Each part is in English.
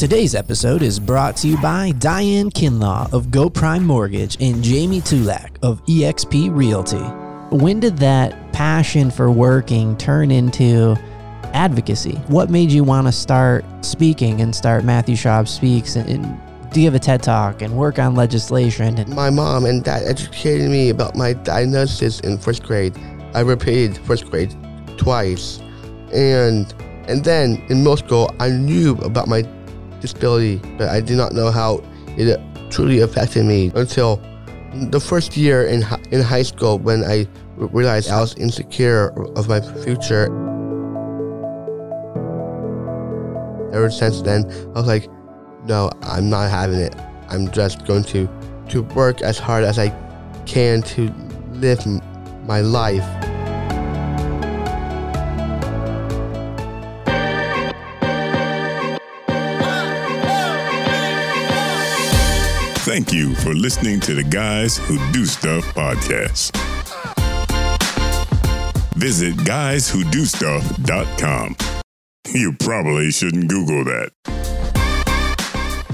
Today's episode is brought to you by Diane Kinlaw of Go Prime Mortgage and Jamie Tulak of eXp Realty. When did that passion for working turn into advocacy? What made you want to start speaking and start Matthew Schwab Speaks and, and give a TED Talk and work on legislation? And My mom and dad educated me about my diagnosis in first grade. I repeated first grade twice. And and then in middle school I knew about my disability, but I did not know how it truly affected me until the first year in in high school when I realized I was insecure of my future. Ever since then, I was like, no, I'm not having it. I'm just going to to work as hard as I can to live my life. Thank you for listening to the Guys Who Do Stuff podcast. Visit guyswhodostuff.com. You probably shouldn't Google that.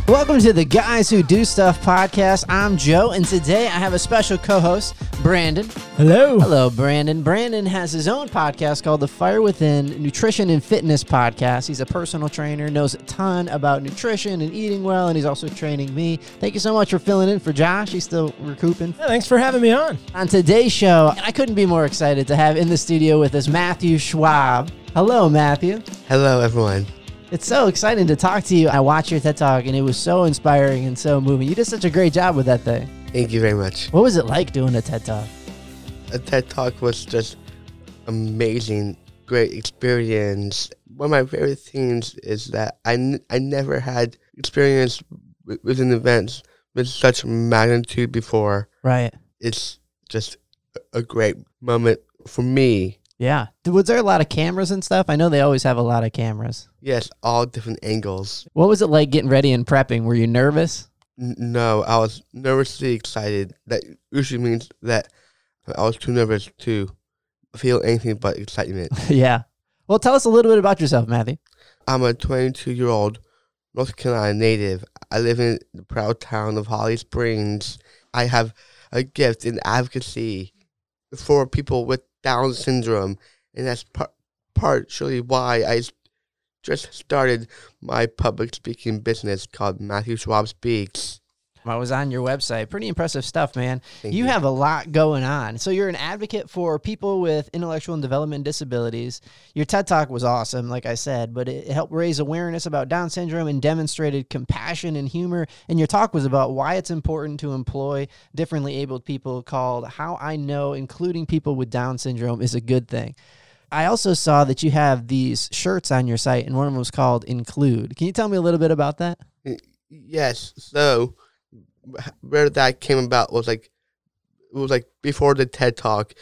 Welcome to the Guys Who Do Stuff podcast. I'm Joe, and today I have a special co host, Brandon. Hello. Hello, Brandon. Brandon has his own podcast called the Fire Within Nutrition and Fitness Podcast. He's a personal trainer, knows a ton about nutrition and eating well, and he's also training me. Thank you so much for filling in for Josh. He's still recouping. Yeah, thanks for having me on. On today's show, I couldn't be more excited to have in the studio with us Matthew Schwab. Hello, Matthew. Hello, everyone. It's so exciting to talk to you. I watched your TED Talk, and it was so inspiring and so moving. You did such a great job with that thing. Thank you very much. What was it like doing a TED Talk? A TED Talk was just amazing, great experience. One of my favorite things is that I, n- I never had experience with, with an event with such magnitude before. Right. It's just a great moment for me. Yeah. Was there a lot of cameras and stuff? I know they always have a lot of cameras. Yes, all different angles. What was it like getting ready and prepping? Were you nervous? N- no, I was nervously excited. That usually means that I was too nervous to feel anything but excitement. yeah. Well, tell us a little bit about yourself, Matthew. I'm a 22 year old North Carolina native. I live in the proud town of Holly Springs. I have a gift in advocacy for people with Down syndrome, and that's par- partially why I just started my public speaking business called Matthew Schwab Speaks. I was on your website. Pretty impressive stuff, man. Thank you you. have a lot going on. So you're an advocate for people with intellectual and development disabilities. Your TED Talk was awesome, like I said, but it helped raise awareness about Down syndrome and demonstrated compassion and humor. And your talk was about why it's important to employ differently abled people called How I Know Including People with Down Syndrome is a Good Thing. I also saw that you have these shirts on your site, and one of them was called Include. Can you tell me a little bit about that? Yes. So where that came about was like it was like before the TED Talk.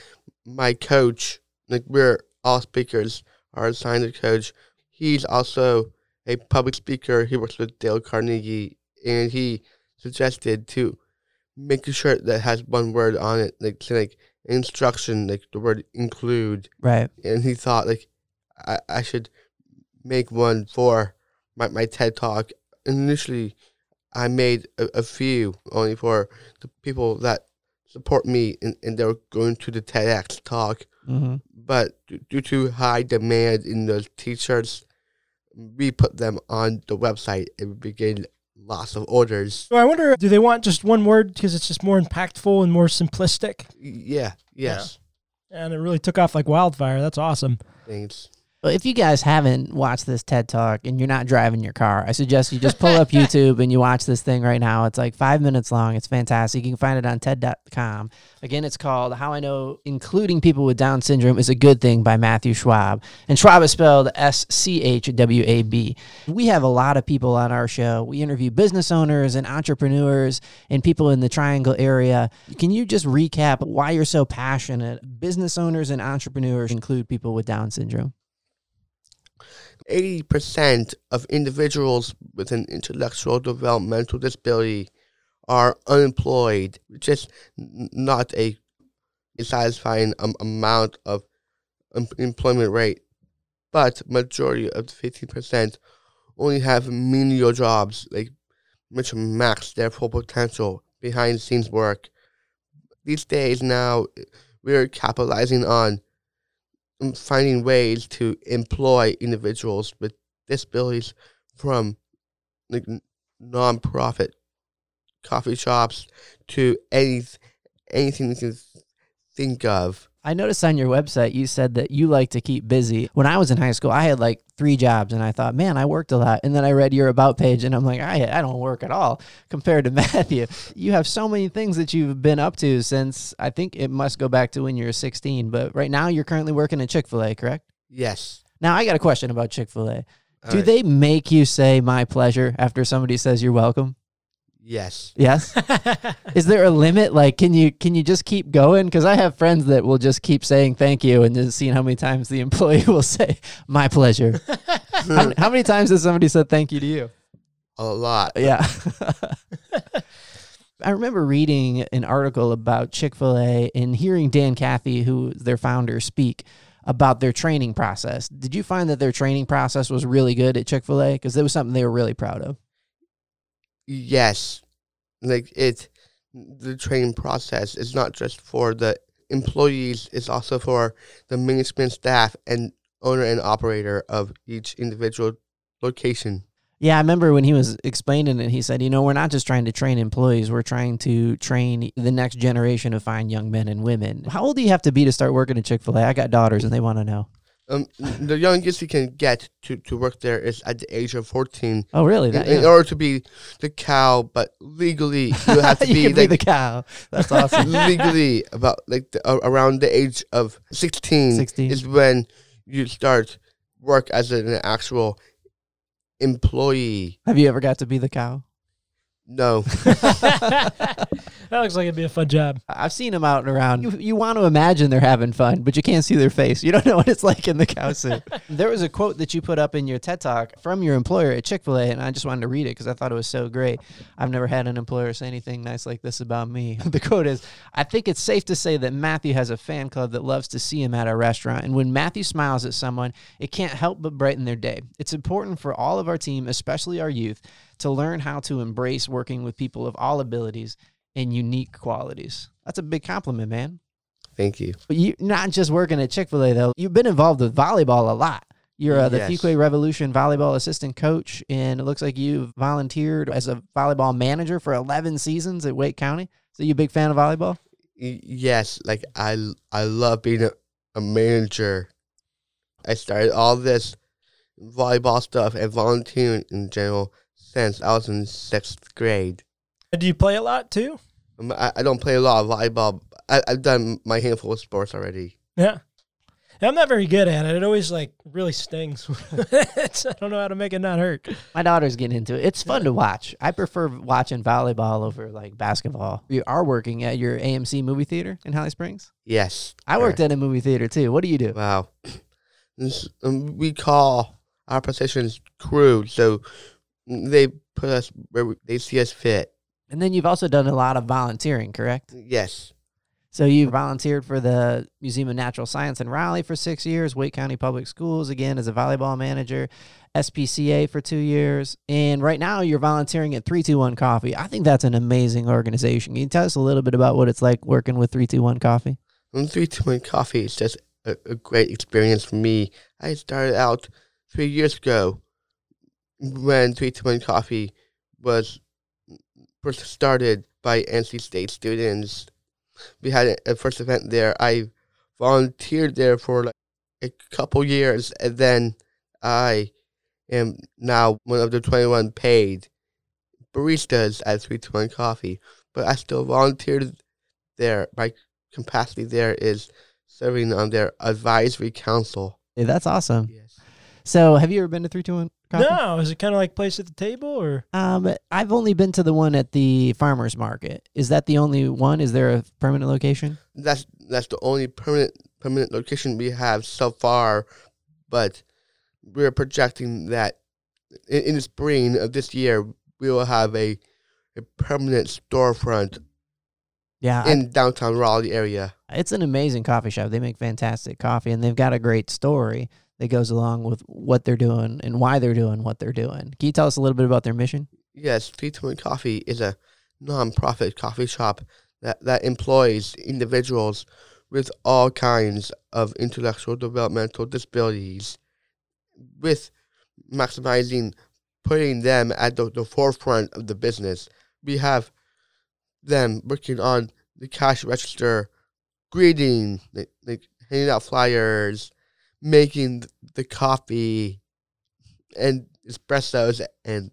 My coach, like we're all speakers, are assigned a coach. He's also a public speaker. He works with Dale Carnegie, and he suggested to make a shirt that has one word on it, like like instruction, like the word include Right. and he thought like I, I should make one for my, my TED talk. Initially, I made a, a few only for the people that support me and, and they're going to the TEDx talk. Mm-hmm. But due to high demand in those t-shirts, we put them on the website and we began lots of orders. So I wonder, do they want just one word because it's just more impactful and more simplistic? Yeah, yes. And it really took off like wildfire. That's awesome. Thanks. Well, if you guys haven't watched this TED Talk and you're not driving your car, I suggest you just pull up YouTube and you watch this thing right now. It's like five minutes long. It's fantastic. You can find it on TED.com. Again, it's called How I Know Including People with Down Syndrome is a Good Thing by Matthew Schwab. And Schwab is spelled S C H W A B. We have a lot of people on our show. We interview business owners and entrepreneurs and people in the Triangle area. Can you just recap why you're so passionate? Business owners and entrepreneurs include people with Down syndrome. 80% of individuals with an intellectual developmental disability are unemployed, is not a satisfying um, amount of um, employment rate. But majority of the 15% only have menial jobs, like which max their full potential behind the scenes work. These days now, we're capitalizing on finding ways to employ individuals with disabilities from like non-profit coffee shops to any anything you can think of. I noticed on your website you said that you like to keep busy. When I was in high school, I had like three jobs, and I thought, man, I worked a lot. And then I read your about page, and I'm like, I I don't work at all compared to Matthew. You have so many things that you've been up to since I think it must go back to when you were 16. But right now, you're currently working at Chick Fil A, correct? Yes. Now I got a question about Chick Fil A. Do right. they make you say "my pleasure" after somebody says you're welcome? Yes. Yes. Is there a limit? Like, can you can you just keep going? Because I have friends that will just keep saying thank you and just seeing how many times the employee will say "my pleasure." how, how many times has somebody said thank you to you? A lot. Yeah. I remember reading an article about Chick fil A and hearing Dan Cathy, who is their founder, speak about their training process. Did you find that their training process was really good at Chick fil A? Because it was something they were really proud of. Yes. Like it the training process is not just for the employees, it's also for the management staff and owner and operator of each individual location. Yeah, I remember when he was explaining it, he said, you know, we're not just trying to train employees, we're trying to train the next generation of fine young men and women. How old do you have to be to start working at Chick fil A? I got daughters and they want to know. Um, the youngest you can get to, to work there is at the age of 14. Oh, really? In, That, in yeah. order to be the cow, but legally you have to you be, can be like, the cow. That's awesome. legally about like the, uh, around the age of 16, 16. is when you start work as an actual employee. Have you ever got to be the cow? No. that looks like it'd be a fun job. I've seen them out and around. You, you want to imagine they're having fun, but you can't see their face. You don't know what it's like in the cow suit. there was a quote that you put up in your TED Talk from your employer at Chick fil A, and I just wanted to read it because I thought it was so great. I've never had an employer say anything nice like this about me. the quote is I think it's safe to say that Matthew has a fan club that loves to see him at a restaurant. And when Matthew smiles at someone, it can't help but brighten their day. It's important for all of our team, especially our youth, to learn how to embrace working with people of all abilities and unique qualities. That's a big compliment, man. Thank you. But you're not just working at Chick Fil A though. You've been involved with volleyball a lot. You're uh, the Yes. Fuquay Revolution volleyball assistant coach, and it looks like you've volunteered as a volleyball manager for 11 seasons at Wake County. So you a big fan of volleyball? Yes, like I, I love being a, a manager. I started all this volleyball stuff and volunteering in general since I was in sixth grade. And do you play a lot too? Um, I, I don't play a lot of volleyball. I, I've done my handful of sports already. Yeah. Yeah, I'm not very good at it. It always like really stings. I don't know how to make it not hurt. My daughter's getting into it. It's fun to watch. I prefer watching volleyball over like basketball. You are working at your AMC movie theater in Holly Springs. Yes. I worked correct. at a movie theater too. What do you do? Wow. This, um, we call our positions crew, so they put us where we- they see us fit. And then you've also done a lot of volunteering, correct? Yes. So you volunteered for the Museum of Natural Science in Raleigh for six years, Wake County Public Schools again as a volleyball manager, SPCA for two years, and right now you're volunteering at 321 Coffee. I think that's an amazing organization. Can you tell us a little bit about what it's like working with 321 Coffee? To one coffee is just a, a great experience for me. I started out three years ago when three two one coffee was first started by NC State students. We had a, first event there. I volunteered there for like a couple years, and then I am now one of the twenty one paid baristas at three two one coffee. But I still volunteered there. My capacity there is serving on their advisory council. Yeah, that's awesome. Yes. So have you ever been to 321 Coffee? No, is it kind of like place at the table or? Um, I've only been to the one at the farmers market. Is that the only one? Is there a permanent location? That's that's the only permanent permanent location we have so far, but we're projecting that in, in the spring of this year we will have a a permanent storefront Yeah, I- in downtown Raleigh area. it's an amazing coffee shop. They make fantastic coffee and they've got a great story. That goes along with what they're doing and why they're doing what they're doing. Can you tell us a little bit about their mission? Yes, Three Coffee is a non-profit coffee shop that, that employs individuals with all kinds of intellectual developmental disabilities with maximizing putting them at the, the forefront of the business. We have them working on the cash register, greeting, like, like handing out flyers, making the coffee, and espressos and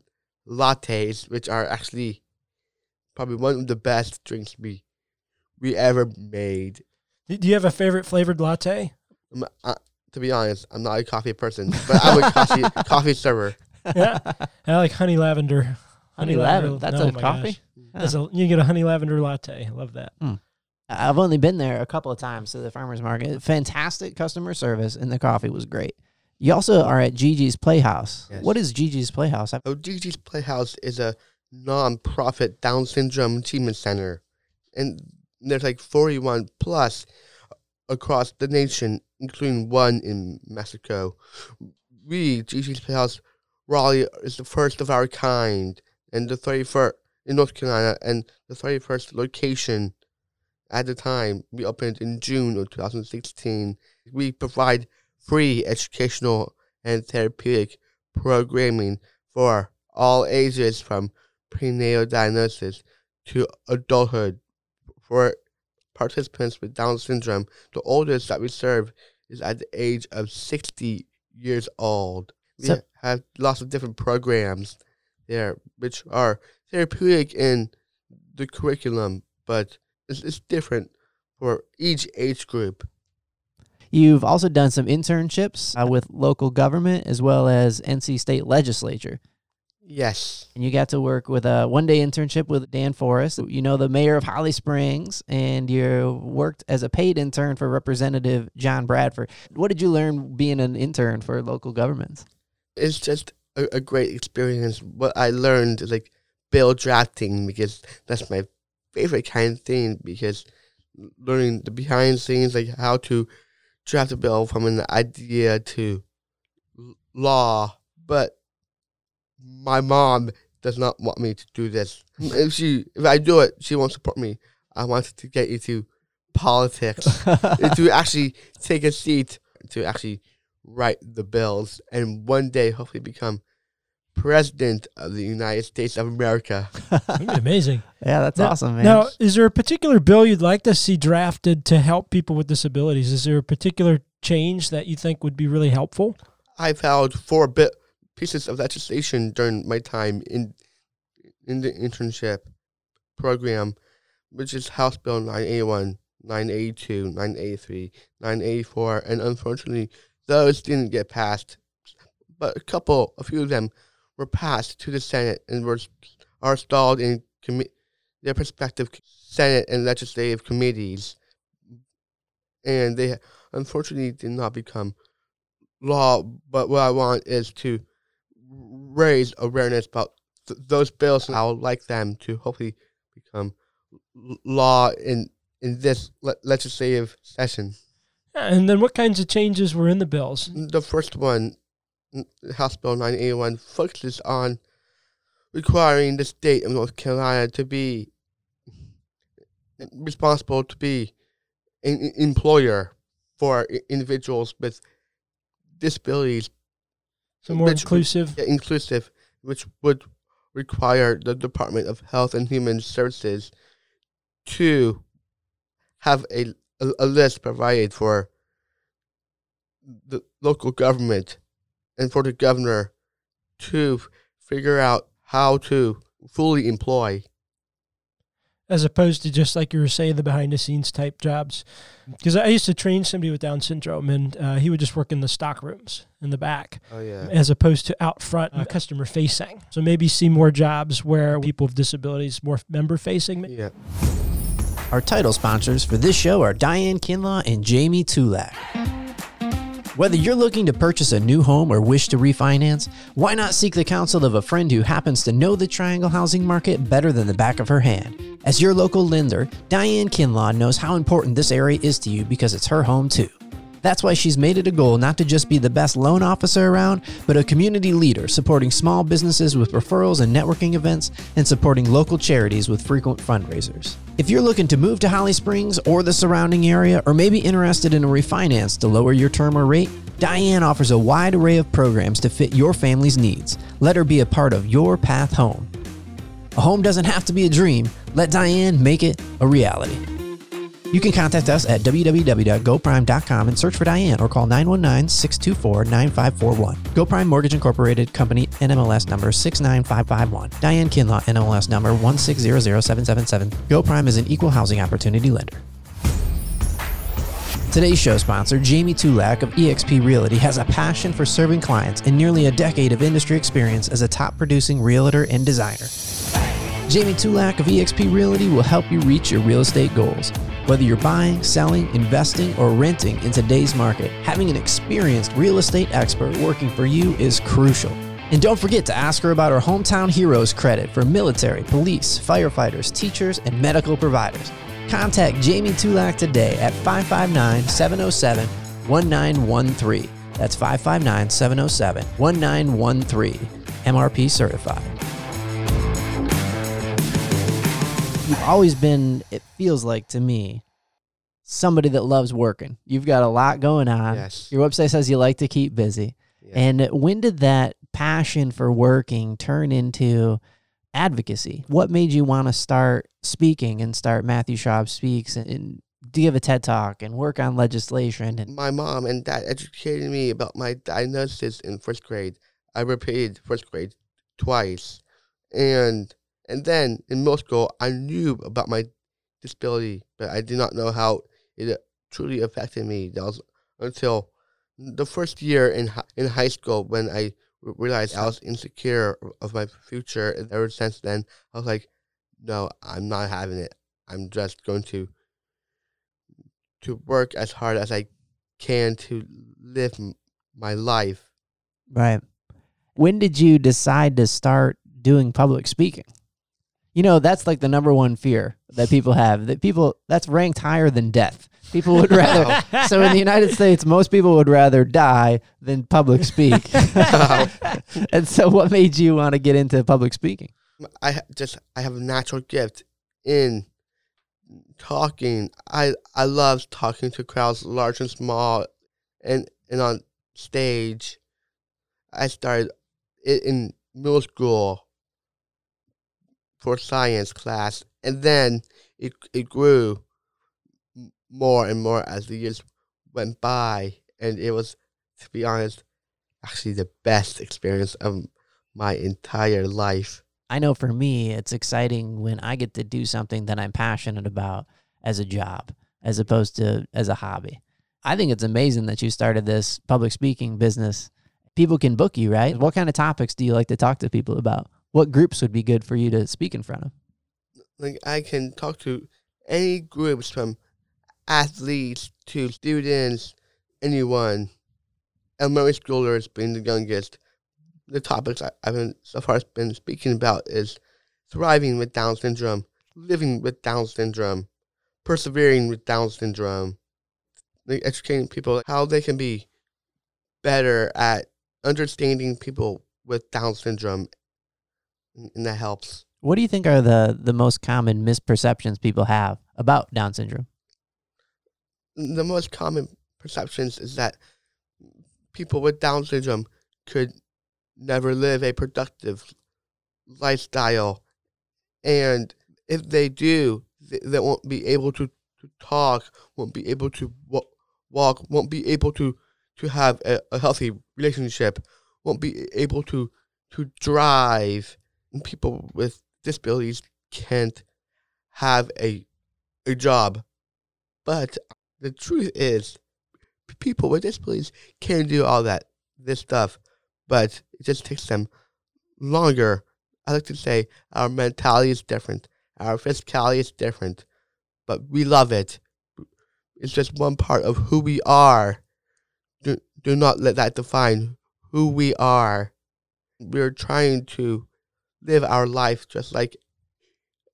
lattes, which are actually probably one of the best drinks we we ever made. Do you have a favorite flavored latte? I'm, uh, to be honest, I'm not a coffee person, but I'm a coffee coffee server. Yeah, I like honey lavender. Honey lavender. That's oh a my coffee? gosh. That's a, you get a honey lavender latte. I love that. I've only been there a couple of times to the farmers market. Fantastic customer service, and the coffee was great. You also are at Gigi's Playhouse. Yes. What is Gigi's Playhouse? Oh, Gigi's Playhouse is a non-profit Down syndrome achievement center, and there's like 41 plus across the nation, including one in Mexico. We, Gigi's Playhouse, Raleigh, is the first of our kind, and the 31st in North Carolina, and the 31st location at the time we opened in June of 2016. We provide free educational and therapeutic programming for all ages from prenatal diagnosis to adulthood. For participants with Down syndrome, the oldest that we serve is at the age of 60 years old. We So- have lots of different programs there, which are therapeutic in the curriculum, but it's, it's different for each age group. You've also done some internships uh, with local government as well as NC State Legislature. Yes. And you got to work with a one day internship with Dan Forest. You know, the mayor of Holly Springs, and you worked as a paid intern for Representative John Bradford. What did you learn being an intern for local governments? it's just a, a great experience. What I learned is like bill drafting because that's my favorite kind of thing. Because learning the behind scenes, like how to draft a bill from an idea to law, but my mom does not want me to do this. If she, if I do it, she won't support me. I wanted to get into politics to actually take a seat to actually write the bills and one day hopefully become president of the United States of America. That'd be amazing. Yeah, that's Now- awesome, man. Now, is there a particular bill you'd like to see drafted to help people with disabilities? Is there a particular change that you think would be really helpful? I've filed four bit pieces of legislation during my time in in the internship program, which is House Bill 981, 982, 983, 984, and unfortunately those didn't get passed. But a couple, a few of them were passed to the Senate and were are stalled in commi- their respective Senate and legislative committees, and they unfortunately did not become law, but what I want is to raise awareness about th- those bills, and I would like them to hopefully become l- law in in this le- legislative session. And then what kinds of changes were in the bills? The first one, House Bill 981, focuses on requiring the state of North Carolina to be responsible to be an employer for individuals with disabilities So more Which- inclusive. yeah, inclusive, which would require the Department of Health and Human Services to have a, a, a list provided for the local government and for the governor to figure out how to fully employ. as opposed to just like you were saying, the behind the scenes type jobs. Because I used to train somebody with Down syndrome, and uh, he would just work in the stock rooms in the back, Oh yeah. as opposed to out front, uh, customer facing. So maybe see more jobs where people with disabilities more member facing. Yeah. Our title sponsors for this show are Diane Kinlaw and Jamie Tulak. Whether you're looking to purchase a new home or wish to refinance, why not seek the counsel of a friend who happens to know the Triangle housing market better than the back of her hand? As your local lender, Diane Kinlaw knows how important this area is to you because it's her home too. That's why she's made it a goal not to just be the best loan officer around, but a community leader supporting small businesses with referrals and networking events and supporting local charities with frequent fundraisers. If you're looking to move to Holly Springs or the surrounding area, or maybe interested in a refinance to lower your term or rate, Diane offers a wide array of programs to fit your family's needs. Let her be a part of your path home. A home doesn't have to be a dream. Let Diane make it a reality. You can contact us at www.goprime.com and search for Diane or call 919 624 9541. GoPrime Mortgage Incorporated Company NMLS number 69551. Diane Kinlaw NMLS number 1600777. GoPrime is an equal housing opportunity lender. Today's show sponsor, Jamie Tulak of eXp Realty, has a passion for serving clients and nearly a decade of industry experience as a top producing realtor and designer. Jamie Tulak of eXp Realty will help you reach your real estate goals. Whether you're buying, selling, investing, or renting in today's market, having an experienced real estate expert working for you is crucial. And don't forget to ask her about her Hometown Heroes credit for military, police, firefighters, teachers, and medical providers. Contact Jamie Tulak today at 559 707 1913. That's 559 707 1913. MRP certified. You've always been, it feels like to me, somebody that loves working. You've got a lot going on. Yes. Your website says you like to keep busy. Yeah. And when did that passion for working turn into advocacy? What made you want to start speaking and start Matthew Schwab Speaks and, and give a TED Talk and work on legislation? And my mom and dad educated me about my diagnosis in first grade. I repeated first grade twice, and and then in middle school, I knew about my disability, but I did not know how it uh, truly affected me. That was until the first year in in high school when I realized I was insecure of my future. And ever since then, I was like, no, I'm not having it. I'm just going to to work as hard as I can to live my life. right. When did you decide to start doing public speaking? You know, that's like the number one fear that people have. That people that's ranked higher than death. People would rather so in the United States, most people would rather die than public speak. and so, what made you want to get into public speaking? I just I have a natural gift in talking. I I love talking to crowds, large and small, and and on stage. I started in middle school for science class, and then it it grew more and more as the years went by, and it was, to be honest, actually the best experience of my entire life. I know for me, it's exciting when I get to do something that I'm passionate about as a job, as opposed to as a hobby. I think it's amazing that you started this public speaking business. People can book you, right? What kind of topics do you like to talk to people about? What groups would be good for you to speak in front of? like I can talk to any groups from athletes to students, anyone. Elementary schoolers being the youngest. The topics I, I've been so far been speaking about is thriving with Down syndrome, living with Down syndrome, persevering with Down syndrome, like educating people how they can be better at understanding people with Down syndrome, and that helps. What do you think are the the most common misperceptions people have about Down syndrome? the most common perceptions is that people with Down syndrome could never live a productive lifestyle, and if they do, they, they won't be able to, to talk, won't be able to wa- walk, won't be able to to have a, a healthy relationship, won't be able to to drive. People with disabilities can't have a a job, but the truth is, people with disabilities can do all that this stuff, but it just takes them longer. I like to say our mentality is different, our physicality is different, but we love it. It's just one part of who we are. Do, do not let that define who we are. We're trying to live our life just like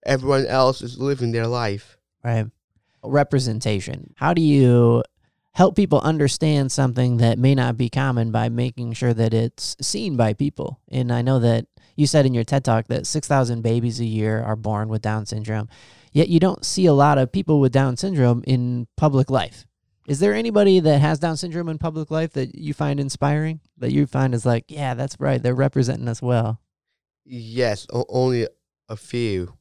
everyone else is living their life. Right. Representation. How do you help people understand something that may not be common by making sure that it's seen by people. And I know that you said in your TED talk that 6,000 babies a year are born with Down syndrome, yet you don't see a lot of people with Down syndrome in public life. Is there anybody that has Down syndrome in public life that you find inspiring? That you find is like, yeah, that's right. They're representing us well. Yes, o- only a few.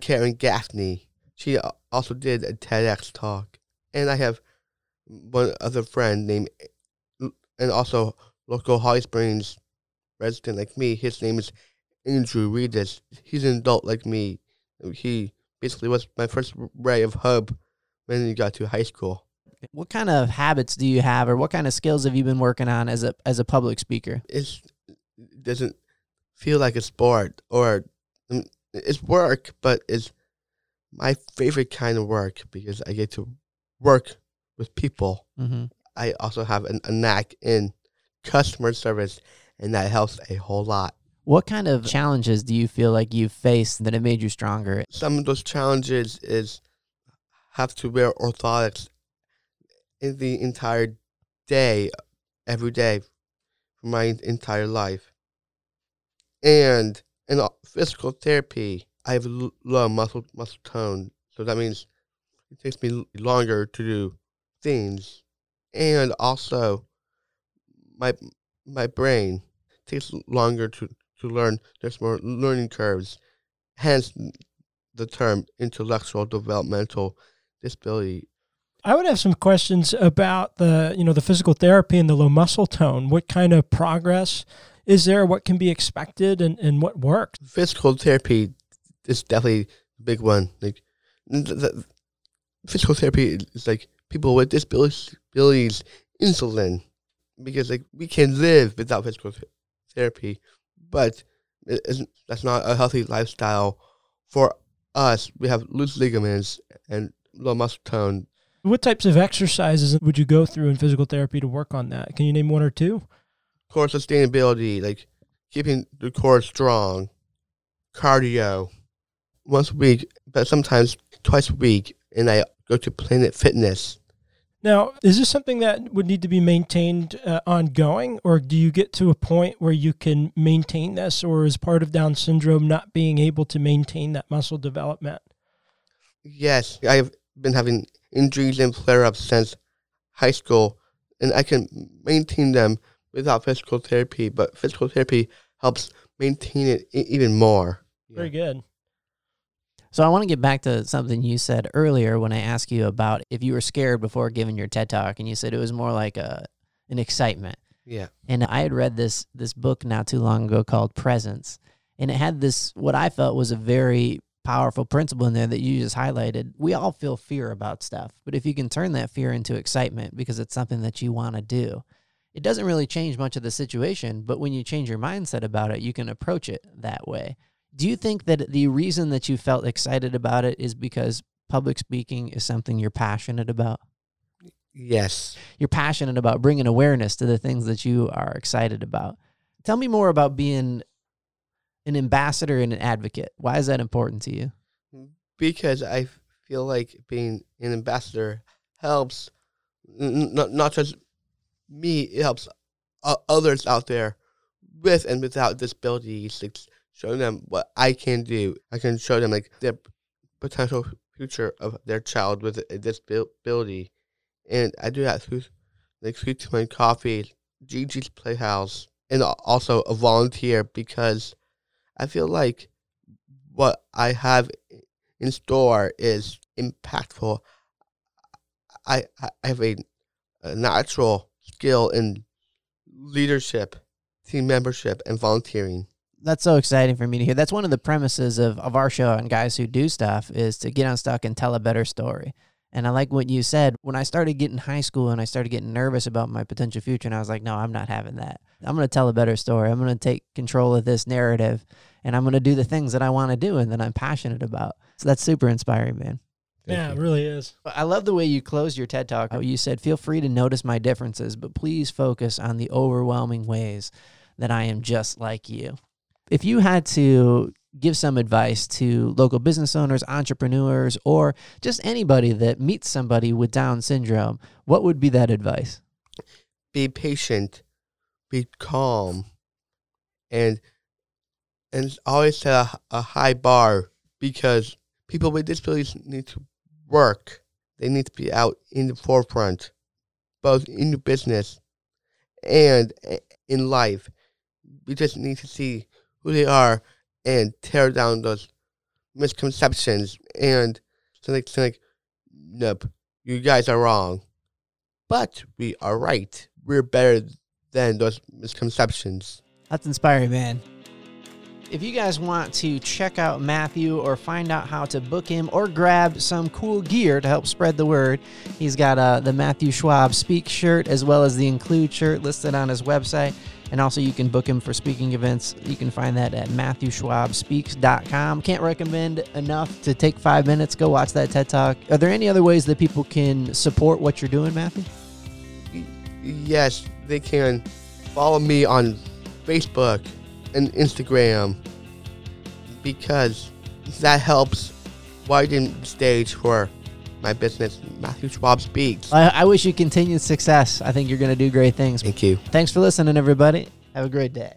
Karen Gaffney. She uh, also did a TEDx talk. And I have one other friend named, and also local Holly Springs resident like me. His name is Andrew Reedus. He's an adult like me. He basically was my first ray of hope when he got to high school. What kind of habits do you have, or what kind of skills have you been working on as a as a public speaker? It doesn't feel like a sport or mm, it's work, but it's my favorite kind of work because I get to work with people. Mm-hmm. I also have an, a knack in customer service, and that helps a whole lot. What kind of challenges do you feel like you've faced that have made you stronger? Some of those challenges is have to wear orthotics in the entire day, every day, for my entire life. And in physical therapy, I have low muscle muscle tone, so that means it takes me longer to do things, and also my my brain takes longer to to learn. There's more learning curves, hence the term intellectual developmental disability. I would have some questions about the, you know, the physical therapy and the low muscle tone. What kind of progress is there? What can be expected and, and what worked? Physical therapy is definitely a big one. Like the, physical therapy is like people with disabilities, disabilities insulin because like we can live without physical th- therapy, but it isn't, that's not a healthy lifestyle for us. We have loose ligaments and low muscle tone. What types of exercises would you go through in physical therapy to work on that? Can you name one or two? Core sustainability, like keeping the core strong, cardio, once a week, but sometimes twice a week, and I go to Planet Fitness. Now, is this something that would need to be maintained uh, ongoing, or do you get to a point where you can maintain this, or is part of Down syndrome not being able to maintain that muscle development? Yes, I've been having injuries and flare ups since high school, and I can maintain them without physical therapy, but physical therapy helps maintain it e- even more. Very good. So I want to get back to something you said earlier when I asked you about if you were scared before giving your TED talk, and you said it was more like a an excitement. Yeah. And I had read this this book not too long ago called Presence, and it had this what I felt was a very powerful principle in there that you just highlighted. We all feel fear about stuff, but if you can turn that fear into excitement because it's something that you want to do, it doesn't really change much of the situation, but when you change your mindset about it, you can approach it that way. Do you think that the reason that you felt excited about it is because public speaking is something you're passionate about? Yes. You're passionate about bringing awareness to the things that you are excited about. Tell me more about being an ambassador and an advocate. Why is that important to you? Because I feel like being an ambassador helps n- n- not, not just me, it helps o- others out there with and without disabilities. Like them what I can do. I can show them like the potential future of their child with a disability, and I do that through like to My Coffee, Gigi's Playhouse, and also a volunteer because I feel like what I have in store is impactful. I I have a, a natural skill in leadership, team membership, and volunteering. That's so exciting for me to hear. That's one of the premises of, of our show and guys who do stuff is to get unstuck and tell a better story. And I like what you said. When I started getting high school and I started getting nervous about my potential future, and I was like, no, I'm not having that. I'm going to tell a better story. I'm going to take control of this narrative and I'm going to do the things that I want to do and that I'm passionate about. So that's super inspiring, man. Thank yeah, you. it really is. I love the way you closed your TED talk. Oh, you said, feel free to notice my differences, but please focus on the overwhelming ways that I am just like you. If you had to give some advice to local business owners, entrepreneurs, or just anybody that meets somebody with Down syndrome, what would be that advice? Be patient, be calm, and and always set a, a high bar because people with disabilities need to work. They need to be out in the forefront, both in the business and eh, in life. We just need to see who they are and tear down those misconceptions and so like, so like nope, you guys are wrong. But we are right. We're better than those misconceptions. That's inspiring, man. If you guys want to check out Matthew or find out how to book him or grab some cool gear to help spread the word, he's got uh, the Matthew Schwab Speak shirt as well as the Include shirt listed on his website. And also, you can book him for speaking events. You can find that at MatthewSchwabSpeaks.com. Can't recommend enough to take five minutes, go watch that TED Talk. Are there any other ways that people can support what you're doing, Matthew? Yes, they can follow me on Facebook and Instagram because that helps widen the stage for my business, Matthew Schwab Speaks. I, I wish you continued success. I think you're going to do great things. Thank you. Thanks for listening, everybody. Have a great day.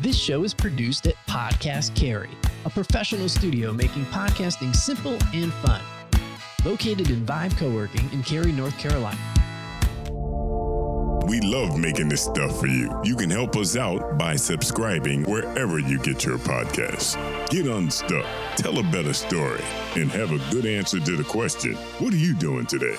This show is produced at Podcast Carry, a professional studio making podcasting simple and fun. Located in Vibe Co-working in Cary, North Carolina. We love making this stuff for you. You can help us out by subscribing wherever you get your podcasts. Get unstuck, tell a better story, and have a good answer to the question What are you doing today?